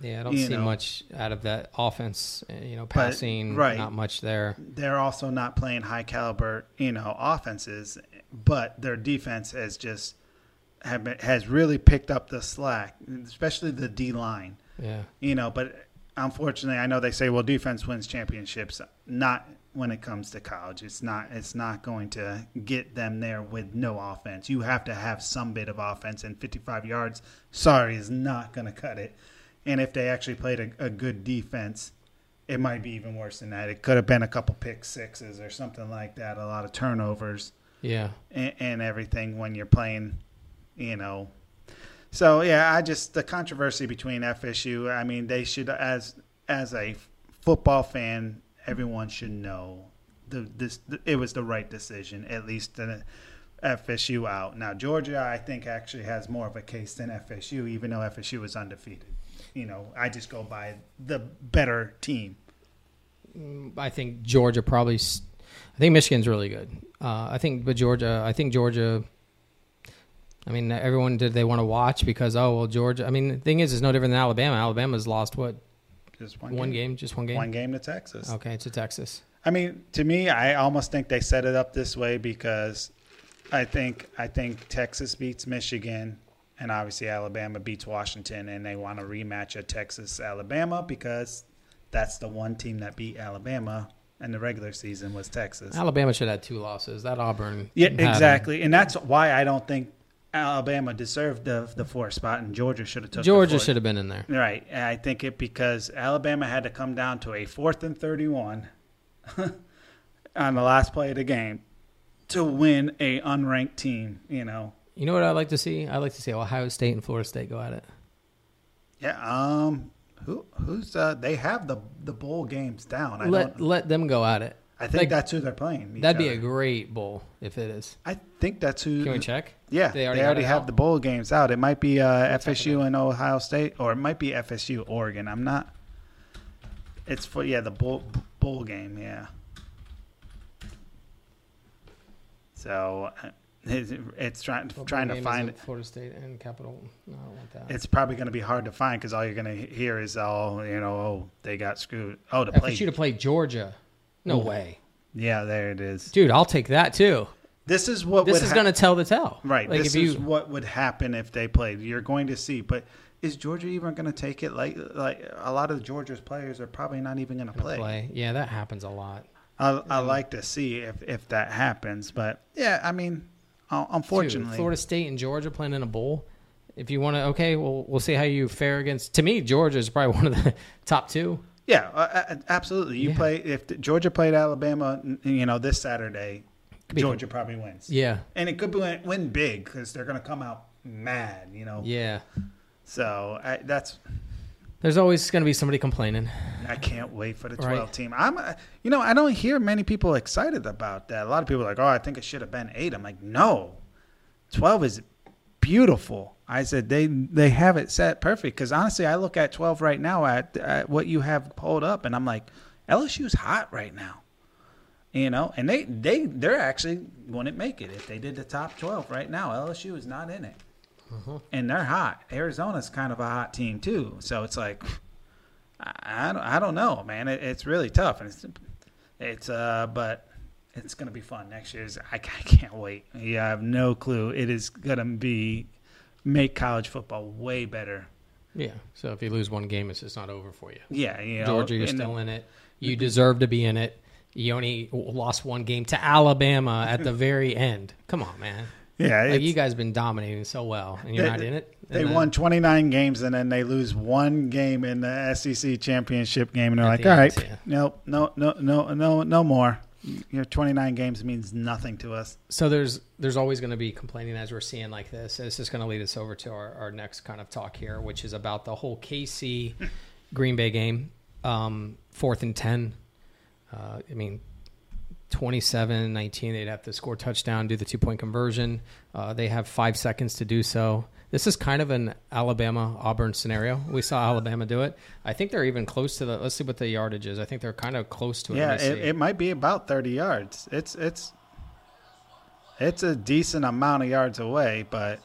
S2: Yeah, I don't see
S3: know.
S2: much out of that offense. uh, You know, passing,
S3: right.
S2: not much there.
S3: They're also not playing high caliber, you know, offenses, but their defense has just have has really picked up the slack, especially the D line.
S2: Yeah.
S3: you know but unfortunately i know they say well defense wins championships not when it comes to college. It's not it's not going to get them there with no offense. You have to have some bit of offense and 55 yards. Sorry is not going to cut it. And if they actually played a, a good defense it might be even worse than that. It could have been a couple pick sixes or something like that a lot of turnovers
S2: Yeah.
S3: and, and everything when you're playing, you know. So yeah, I just the controversy between FSU. I mean, they should as as a football fan, everyone should know the this it was the right decision at least to FSU out. Now Georgia, I think actually has more of a case than FSU, even though FSU was undefeated. You know, I just go by the better team.
S2: Mm, I think Georgia probably. I think Michigan's really good. Uh, I think, but Georgia. I think Georgia. I mean, everyone did they want to watch because oh well, Georgia. I mean, the thing is, it's no different than Alabama. Alabama's lost what
S3: Just
S2: one, game. just one game.
S3: One game to Texas.
S2: Okay, to Texas.
S3: I mean, to me, I almost think they set it up this way because I think I think Texas beats Michigan, and obviously Alabama beats Washington, and they want to rematch of Texas Alabama because that's the one team that beat Alabama in the regular season was Texas.
S2: Alabama should have had two losses. That Auburn.
S3: Yeah, exactly, and that's why I don't think Alabama deserved the the fourth spot, and Georgia should have took
S2: Georgia should have been in there.
S3: Right. And I think it because Alabama had to come down to a fourth and 31 on the last play of the game to win a unranked team, you know.
S2: You know what I'd like to see? I'd like to see Ohio State and Florida State go at it.
S3: Yeah, um who who's uh they have the the bowl games down. I
S2: let
S3: don't
S2: let them go at it.
S3: I think
S2: like,
S3: that's who they're playing.
S2: That'd be a great bowl if it is.
S3: I think that's who
S2: Can we check?
S3: Yeah,
S2: They
S3: they
S2: already
S3: already,
S2: got it
S3: have
S2: out?
S3: the bowl games out. It might be uh, FSU and Ohio State, or it might be FSU Oregon. I'm not. It's for yeah the bowl bowl game yeah. So uh, it's, it's trying trying to find
S2: it? Florida State and Capital. No, I don't want that.
S3: It's probably going to be hard to find because all you're going to hear is all you know. Oh, they got screwed. Oh, to play.
S2: FSU to play Georgia. No
S3: Ooh.
S2: way,
S3: Yeah, there it is.
S2: dude. I'll take that too.
S3: This is what
S2: This
S3: would
S2: is
S3: hap-
S2: going to tell the tell.
S3: Right.
S2: Like
S3: this is
S2: you
S3: what would happen if they played. You're going to see, but is Georgia even going to take it? Like, like a lot of Georgia's players are probably not even going to play.
S2: play. Yeah, that happens a lot.
S3: I, I like to see if if that happens, but yeah, I mean, uh,
S2: Dude,
S3: unfortunately,
S2: Florida State and Georgia playing in a bowl. If you want to, okay, well, we'll see how you fare against. To me, Georgia is probably one of the top two.
S3: yeah, uh, uh, absolutely. You
S2: Yeah.
S3: play if the, Georgia played Alabama, you know, this Saturday, Georgia probably wins.
S2: Yeah,
S3: and it could win, win big because they're going to come out mad, you know.
S2: yeah.
S3: So I, that's
S2: There's always going to be somebody complaining.
S3: I can't wait for the
S2: Right.
S3: 12 team. I'm, uh, you know, I don't hear many people excited about that. A lot of people are like, oh, I think it should have been eight. I'm like, no, 12 is beautiful. I said they they have it set perfect because honestly, I look at 12 right now at, at what you have pulled up, and I'm like, LSU's hot right now. You know, and they they they're actually wouldn't make it if they did the top 12 right now. LSU is not in it, and they're hot. Arizona's kind of a hot team too. So it's like. I, don't, I don't know, man. It, it's really tough, and it's it's uh, but it's going to be fun next year. I, I can't wait. Yeah, I have no clue. It is going to be make college football way better.
S2: Yeah. So if you lose one game, it's just not over for you.
S3: Yeah, you know,
S2: Georgia, you're still in it. You deserve to be in it. You only lost one game to Alabama at the very end. Come on, man.
S3: Yeah,
S2: Like you guys have been dominating so well, and you're
S3: They-
S2: not in it.
S3: They
S2: then-
S3: won 29 games and then they lose one game in the SEC championship game and they're like,
S2: the
S3: "All
S2: end,
S3: right,
S2: yeah.
S3: nope, no, no, no, no, no more. Your 29 games means nothing to us."
S2: so there's there's always going to be complaining as we're seeing like this. This is going to lead us over to our, our next kind of talk here, which is about the whole KC Green Bay game, um, fourth and ten. Uh, I mean, 27 19 they'd have to score a touchdown do the two point conversion. Uh, they have five seconds to do so. This is kind of an alabama auburn scenario. We saw alabama do it. I think they're even close to the let's see what the yardage is. I think they're kind of close to it
S3: Yeah, it, it might be about 30 yards. It's it's it's a decent amount of yards away, but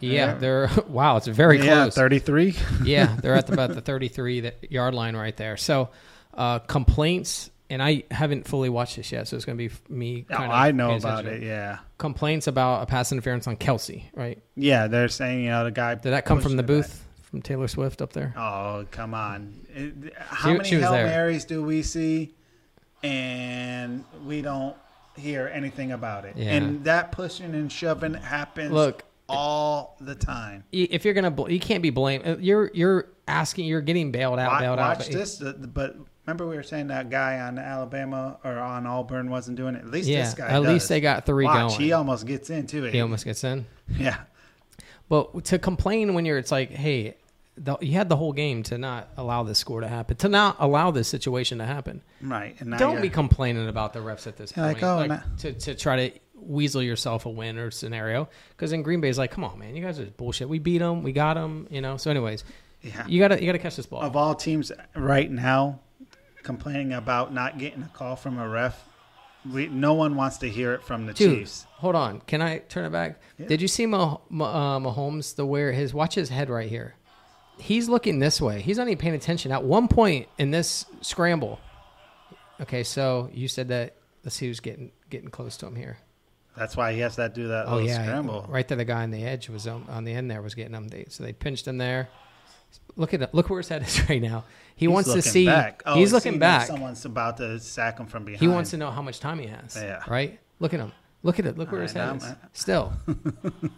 S2: yeah they're wow it's very
S3: yeah,
S2: close.
S3: 33.
S2: yeah, they're at the, about the 33 yard line right there. So uh, complaints, and I haven't fully watched this yet, so it's going to be me.
S3: Oh,
S2: of
S3: I know about it. Yeah,
S2: Complaints about a pass interference on Kelce, right?
S3: yeah. They're saying you know the guy.
S2: Did that come from the booth from Taylor Swift up there?
S3: Oh come on! It- how
S2: She-
S3: many
S2: she
S3: hail
S2: there.
S3: marys do we see, and we don't hear anything about it?
S2: Yeah.
S3: And that pushing and shoving happens.
S2: Look,
S3: all the time.
S2: if you're gonna, you can't be blamed. uh, You're you're asking, you're getting bailed out,
S3: Watch,
S2: bailed out.
S3: watch this, but remember we were saying that guy on Alabama or on Auburn wasn't doing it. At least
S2: Yeah,
S3: this guy.
S2: at
S3: does.
S2: least they got three
S3: Watch,
S2: going.
S3: He almost gets into it.
S2: He almost gets in.
S3: yeah.
S2: But to complain when you're, it's like, hey, the, you had the whole game to not allow this score to happen, to not allow this situation to happen.
S3: Right. And now
S2: Don't be complaining about the refs at this point.
S3: like, oh,
S2: like, to, to try to weasel yourself a win or scenario. Because in Green Bay, it's like, come on, man, you guys are bullshit. We beat them, we got them, you know. So, anyways,
S3: Yeah.
S2: you gotta you gotta catch this ball.
S3: of all teams right now complaining about not getting a call from a ref, we no one wants to hear it from the
S2: Dude,
S3: Chiefs.
S2: hold on. Can I turn it back?
S3: Yeah.
S2: Did you see Mah- Mah- uh, Mahomes the where his watch his head right here? He's looking this way. He's not even paying attention. At one point in this scramble, okay. So you said that. Let's see who's getting getting close to him here.
S3: That's why he has to do that
S2: Oh
S3: little
S2: yeah,
S3: scramble.
S2: right there. The guy on the edge was on, on the end there was getting him. They, so they pinched him there. Look at it. Look where his head is right now. He
S3: He's
S2: wants to see.
S3: Back. Oh,
S2: he's looking back.
S3: Someone's about to sack him from behind.
S2: He wants to know how much time he has.
S3: Yeah.
S2: Right. Look at him. Look at it. Look where
S3: I
S2: his head
S3: know,
S2: is.
S3: man.
S2: Still.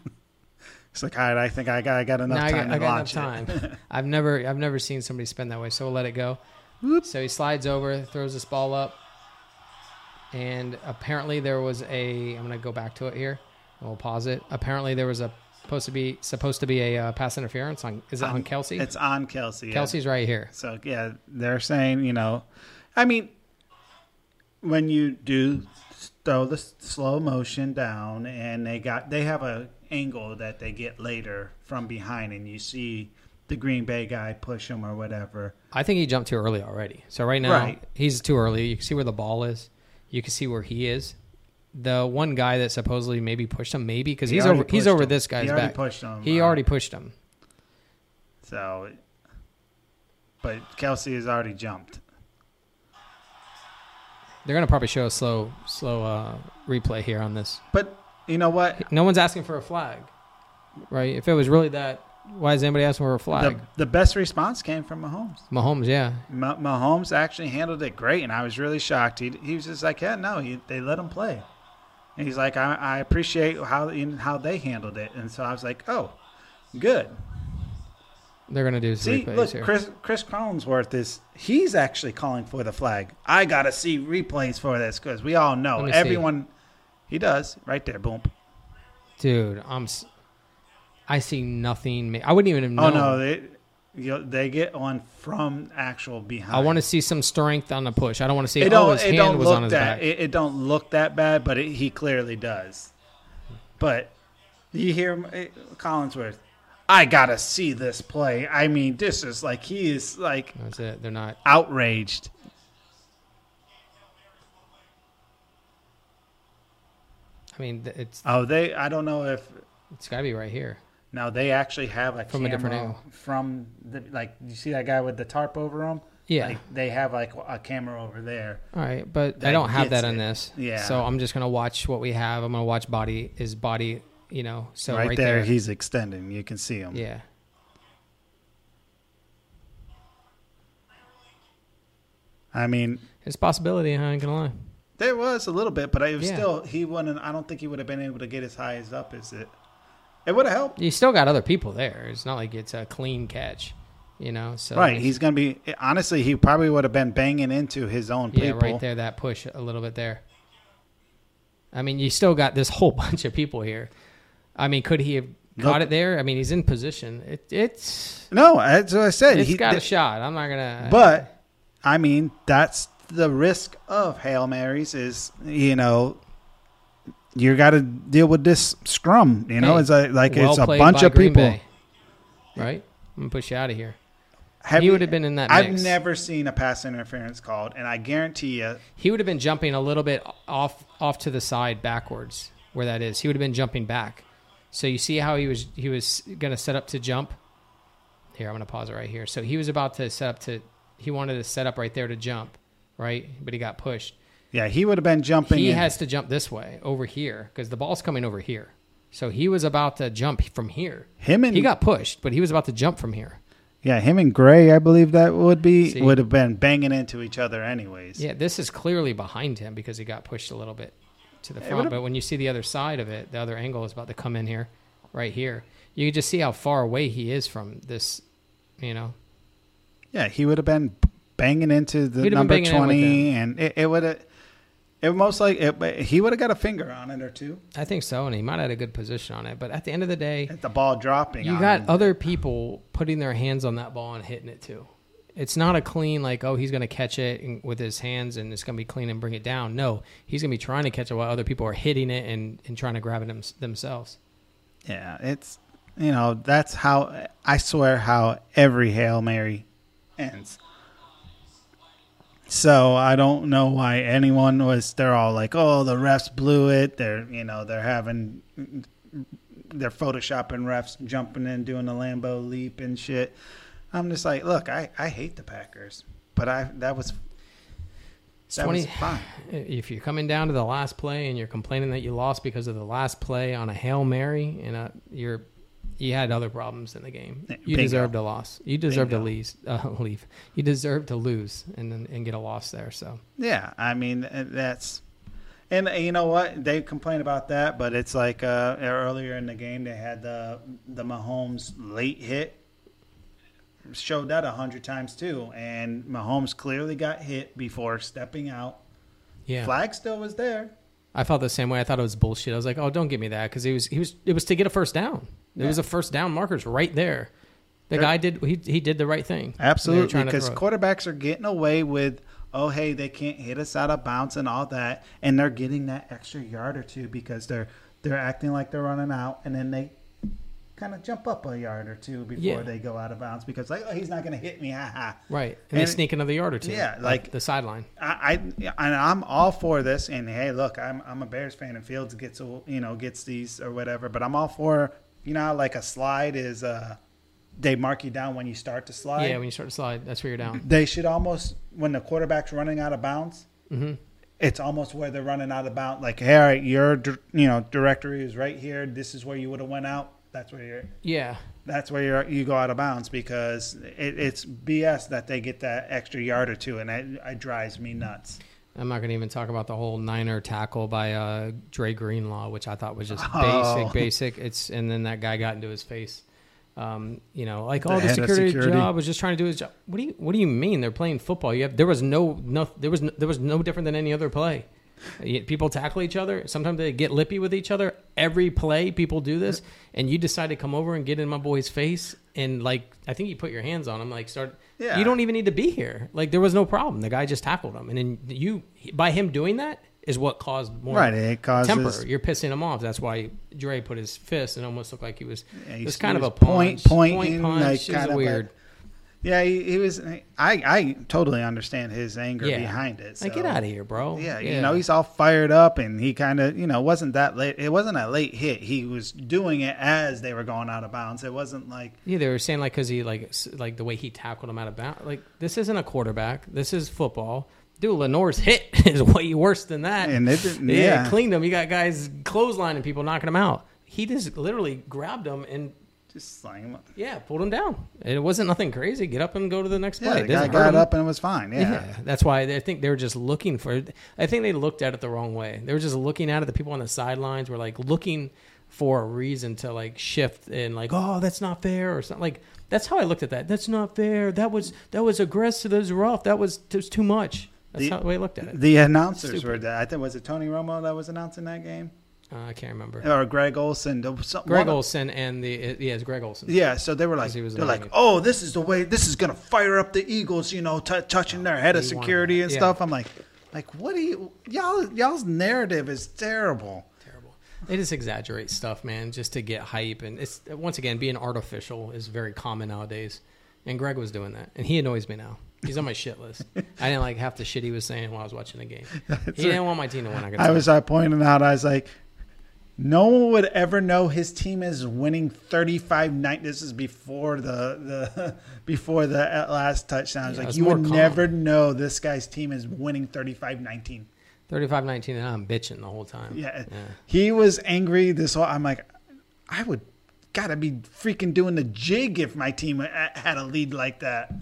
S3: It's like, all right, I think I got, I got enough
S2: Now I
S3: time
S2: got, I
S3: to
S2: got enough time. I've never I've never seen somebody spend that way. So we'll let it go. So he slides over, throws this ball up, and apparently there was a. I'm gonna go back to it here. and We'll pause it. Apparently there was a supposed to be supposed to be a uh, pass interference on. Is it on, Kelce?
S3: It's on Kelce. yeah.
S2: Kelce's right here.
S3: So yeah, they're saying you know, I mean, when you do throw the slow motion down, and they got they have a angle that they get later from behind, and you see the Green Bay guy push him or whatever.
S2: I think he jumped too early already. So right now
S3: Right.
S2: he's too early. You can see where the ball is. You can see where he is. The one guy that supposedly maybe pushed him, maybe because
S3: He
S2: he's over. He's over
S3: him.
S2: this guy's
S3: He
S2: back.
S3: pushed him.
S2: He
S3: uh,
S2: already pushed him.
S3: So, but Kelce has already jumped.
S2: They're gonna probably show a slow, slow uh, replay here on this.
S3: But you know what?
S2: No one's asking for a flag, right? If it was really that, why is anybody asking for a flag?
S3: The, the best response came from Mahomes.
S2: Mahomes, yeah,
S3: Ma- Mahomes actually handled it great, and I was really shocked. He, he was just like, "Yeah, no, he, they let him play." And he's like, I, "I appreciate how how they handled it," and so I was like, "Oh, good."
S2: they're gonna do
S3: See,
S2: replays
S3: look,
S2: here.
S3: Chris Chris Collinsworth is he's actually calling for the flag. I gotta see replays for this because we all know
S2: me see.
S3: everyone. He does right there. Boom.
S2: Dude, I'm. I see nothing. I wouldn't even have
S3: Oh no, they you know, they get on from actual behind.
S2: I want to see some strength on the push. I don't want to see.
S3: It
S2: oh,
S3: don't.
S2: his
S3: It
S2: hand was
S3: look
S2: on his
S3: that.
S2: back.
S3: It, it don't look that bad, but it, he clearly does. But you hear him, eh, Collinsworth. I gotta see this play. I mean, this is like he is like
S2: That's it. They're not.
S3: outraged.
S2: I mean, it's
S3: Oh, they. I don't know if
S2: it's got to be right here.
S3: Now they actually have a
S2: From a different angle.
S3: from the like. You see that guy with the tarp over him?
S2: Yeah.
S3: Like, they have like a camera over there.
S2: All right, but I don't have that on this.
S3: Yeah.
S2: So I'm just gonna watch what we have. I'm gonna watch body is body. You know, so
S3: right,
S2: right,
S3: there, he's extending. You can see him.
S2: yeah.
S3: I mean,
S2: It's a possibility. I ain't gonna lie.
S3: there was a little bit, but I was
S2: Yeah.
S3: still he wouldn't. I don't think he would have been able to get as high as up as it. It would have helped.
S2: You still got other people there. It's not like it's a clean catch. You know, so
S3: right. He's gonna be honestly. He probably would have been banging into his own
S2: yeah, right there. That push a little bit there. I mean, you still got this whole bunch of people here. I mean, could he have caught
S3: Look-
S2: it there? I mean, he's in position. It, it's
S3: No, that's what I said.
S2: it's
S3: He-
S2: got a shot. I'm not gonna.
S3: But I mean, that's the risk of hail marys. Is you know, you got to deal with this scrum. You know,
S2: Hey,
S3: it's a, like
S2: well
S3: it's a bunch of
S2: Green
S3: people.
S2: Bay. right? I'm gonna push you out of here.
S3: Have
S2: he would have been in that.
S3: I've never seen a pass interference called, and I guarantee you,
S2: He would have been jumping a little bit off off to the side backwards where that is. He would have been jumping back. So you see how he was he was going to set up to jump. Here, I'm going to pause it right here. So he was about to set up to he wanted to set up right there to jump, right? But he got pushed.
S3: Yeah, he would have been jumping.
S2: He
S3: in.
S2: has to jump this way over here because the ball's coming over here. So he was about to jump from here.
S3: him and
S2: He got pushed, but he was about to jump from here.
S3: yeah, him and Gray, I believe that would be
S2: See?
S3: would have been banging into each other anyways.
S2: Yeah, this is clearly behind him because he got pushed a little bit to the front. But when you see the other side of it, the other angle is about to come in here, right here. You can just see how far away he is from this. You know,
S3: Yeah, he would have been banging into the
S2: He'd have been
S3: number
S2: banging in
S3: twenty, and it, it would have. It most like it, he would have got a finger on it or two.
S2: I think so, and he might have had a good position on it. But at the end of the day,
S3: At the ball dropping.
S2: you got
S3: him.
S2: other people putting their hands on that ball and hitting it too. It's not a clean like oh he's going to catch it and- with his hands and it's going to be clean and bring it down. No, he's going to be trying to catch it while other people are hitting it and, and trying to grab it them, themselves.
S3: Yeah, it's you know that's how I swear how every hail mary ends. So I don't know why anyone was. They're all like, "Oh, the refs blew it." They're you know they're having they're photoshopping refs jumping in doing the Lambeau leap and shit. I'm just like, look, I I hate the Packers, but I that was that
S2: 20
S3: was fine.
S2: if you're coming down to the last play and you're complaining that you lost because of the last play on a hail mary and a, you're you had other problems in the game. You
S3: Bingo.
S2: deserved a loss. You deserved to
S3: Bingo.
S2: lose. Uh, leave. You deserved to lose and then- and get a loss there. So
S3: Yeah, I mean uh, that's, and uh, you know what? They complain about that, but it's like uh, earlier in the game they had the the Mahomes late hit. Showed that a hundred times too, and Mahomes clearly got hit before stepping out.
S2: yeah,
S3: Flag still was there.
S2: I felt the same way. I thought it was bullshit. I was like, oh, don't give me that because he was he was it was to get a first down. There was a first down markers right there. The
S3: They're-
S2: guy did he he did the right thing.
S3: Absolutely, because quarterbacks are getting away with, oh hey, they can't hit us out of bounds and all that, and they're getting that extra yard or two because they're they're acting like they're running out, and then they kind of jump up a yard or two before
S2: Yeah.
S3: they go out of bounds because like oh he's not going to hit me, ha ha.
S2: right, and, they sneak another yard or two.
S3: Yeah,
S2: up
S3: like-
S2: the sideline.
S3: I, I and I'm all for this. And hey, look, I'm I'm a Bears fan, and Fields gets you know gets these or whatever. But I'm all for you know like a slide is uh they mark you down when you start to slide.
S2: Yeah, when you start to slide, that's where you're down.
S3: they should almost when the quarterback's running out of bounds.
S2: hmm
S3: It's almost where they're running out of bounds. Like, hey, all right, your you know directory is right here. This is where you would have went out. That's where you're.
S2: Yeah,
S3: That's where you're, you go out of bounds because it, it's BS that they get that extra yard or two, and it, it drives me nuts.
S2: I'm not going to even talk about the whole Niner tackle by uh, Dre Greenlaw, which I thought was just basic,
S3: Oh.
S2: basic. It's and then that guy got into his face. Um, you know, like
S3: The
S2: oh, the security,
S3: security.
S2: job was just trying to do his job. What do you What do you mean? They're playing football. You have there was no no there was no, there was no different than any other play. People tackle each other. Sometimes they get lippy with each other. Every play, people do this, and you decide to come over and get in my boy's face and like I think you put your hands on him, like start.
S3: Yeah.
S2: You don't even need to be here. Like there was no problem. The guy just tackled him, and then you by him doing that is what caused more
S3: Right, it causes
S2: temper. You're pissing him off. That's why Dre put his fist and almost looked like he was.
S3: Yeah,
S2: it
S3: he-
S2: was
S3: he
S2: kind of a punch,
S3: point- pointing,
S2: point punch.
S3: like,
S2: it was weird.
S3: Yeah, he, he was. I I totally understand his anger
S2: Yeah.
S3: behind it.
S2: Like, get out of here, bro.
S3: Yeah, you know, he's all fired up and he kind of, you know, wasn't that late. It wasn't a late hit. He was doing it as they were going out of bounds. It wasn't like,
S2: Yeah, they were saying like because he like like the way he tackled him out of bounds. Like this isn't a quarterback. This is football. Dude, Lenoir's hit is way worse than that.
S3: and it didn't,
S2: yeah,
S3: yeah.
S2: cleaned him. You got guys clotheslining people, knocking him out. He just literally grabbed him and
S3: Just slang him up.
S2: yeah, pulled him down. It wasn't nothing crazy. Get up and go to the next
S3: Yeah,
S2: play.
S3: the
S2: It
S3: guy
S2: doesn't hurt
S3: got
S2: him.
S3: up and it was fine. Yeah.
S2: Yeah. that's why I think they were just looking for. I think they looked at it the wrong way. They were just looking at it. The people on the sidelines were like looking for a reason to like shift and like, oh, that's not fair or something. Like that's how I looked at that. That's not fair. That was that was aggressive. That was rough. That was that was too much. That's
S3: The-
S2: how the way I looked at it.
S3: The announcers
S2: Stupid.
S3: were that. I think was it Tony Romo that was announcing that game
S2: Uh, I can't remember.
S3: or Greg Olsen.
S2: Greg Olsen and the uh, yeah, it's Greg Olsen.
S3: Yeah, so they were like,
S2: 'Cause he was
S3: they're like, oh, this is the way. This is gonna fire up the Eagles. You know, t- touching their head of security and
S2: Yeah.
S3: stuff. I'm like, like, what do you y'all y'all's narrative is terrible.
S2: terrible. They just exaggerate stuff, man, just to get hype. And it's once again being artificial is very common nowadays. And Greg was doing that, and he annoys me now. He's on my shit list. I didn't like half the shit he was saying while I was watching the game. He didn't want my team to win. I,
S3: I was uh, pointing out, I was like, no one would ever know his team is winning 35 night. This is before the, the before the uh, last touchdown.
S2: Yeah,
S3: like, you would
S2: calm.
S3: never know this guy's team is winning 35-19.
S2: 35-19, and I'm bitching the whole time.
S3: Yeah.
S2: Yeah.
S3: He was angry this whole I'm like I would gotta be freaking doing the jig if my team had a lead like that.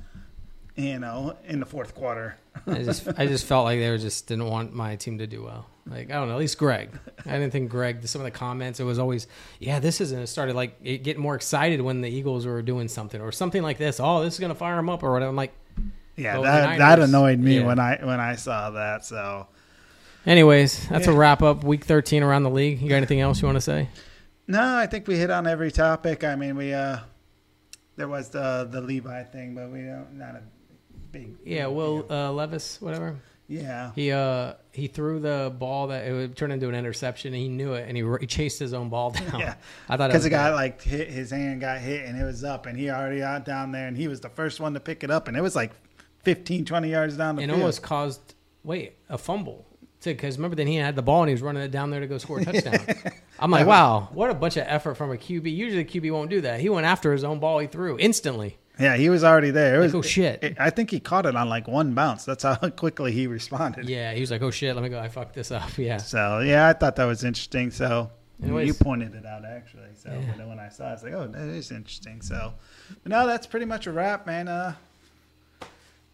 S3: You know, in the fourth quarter.
S2: I just I just felt like they were just didn't want my team to do well. Like I don't know, at least Greg. I didn't think Greg. Some of the comments, it was always, yeah, this isn't. It started like it getting more excited when the Eagles were doing something or something like this. Oh, this is gonna fire them up or whatever. I'm like,
S3: Yeah, that that annoyed me
S2: Yeah.
S3: when I when I saw that. So
S2: anyways, that's a wrap up. Week 13 around the league. You got anything else you want to say?
S3: no, I think we hit on every topic. I mean, we uh, there was the the Levi thing, but we don't not a big.
S2: Yeah,
S3: deal.
S2: uh, Levis, whatever.
S3: yeah,
S2: He uh he threw the ball that it would turn into an interception. and He knew it, and he, he chased his own ball down.
S3: Yeah.
S2: I thought
S3: because
S2: was
S3: the guy like hit his hand got hit and it was up and he already out down there and he was the first one to pick it up and it was like 15 20 yards down the
S2: and
S3: field
S2: almost caused wait a fumble because remember then he had the ball and he was running it down there to go score a touchdown. I'm like, wow, what a bunch of effort from a QB. Usually, a QB won't do that. He went after his own ball. He threw instantly.
S3: Yeah he was already there it was
S2: Like, oh shit.
S3: it- i think he caught it on like one bounce that's how quickly he responded
S2: yeah, he was like, oh shit, let me go. I fucked this up. Yeah.
S3: so yeah i thought that was interesting so
S2: Anyways.
S3: you pointed it out actually so
S2: Yeah.
S3: then when i saw it i was like oh that is interesting so but no that's pretty much a wrap man uh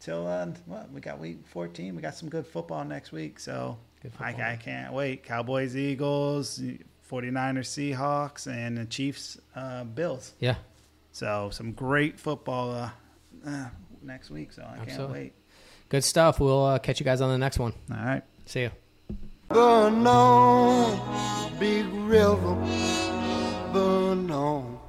S3: till uh what we got week 14 we got some good football next week so I. I can't wait. Cowboys, Eagles, 49ers, Seahawks, and the Chiefs, uh, Bills.
S2: Yeah.
S3: So some great football uh, uh, next week. So I can't wait.
S2: Good stuff. We'll uh, catch you guys on the next one.
S3: All right.
S2: See you.
S1: Burn on, big river, burn on.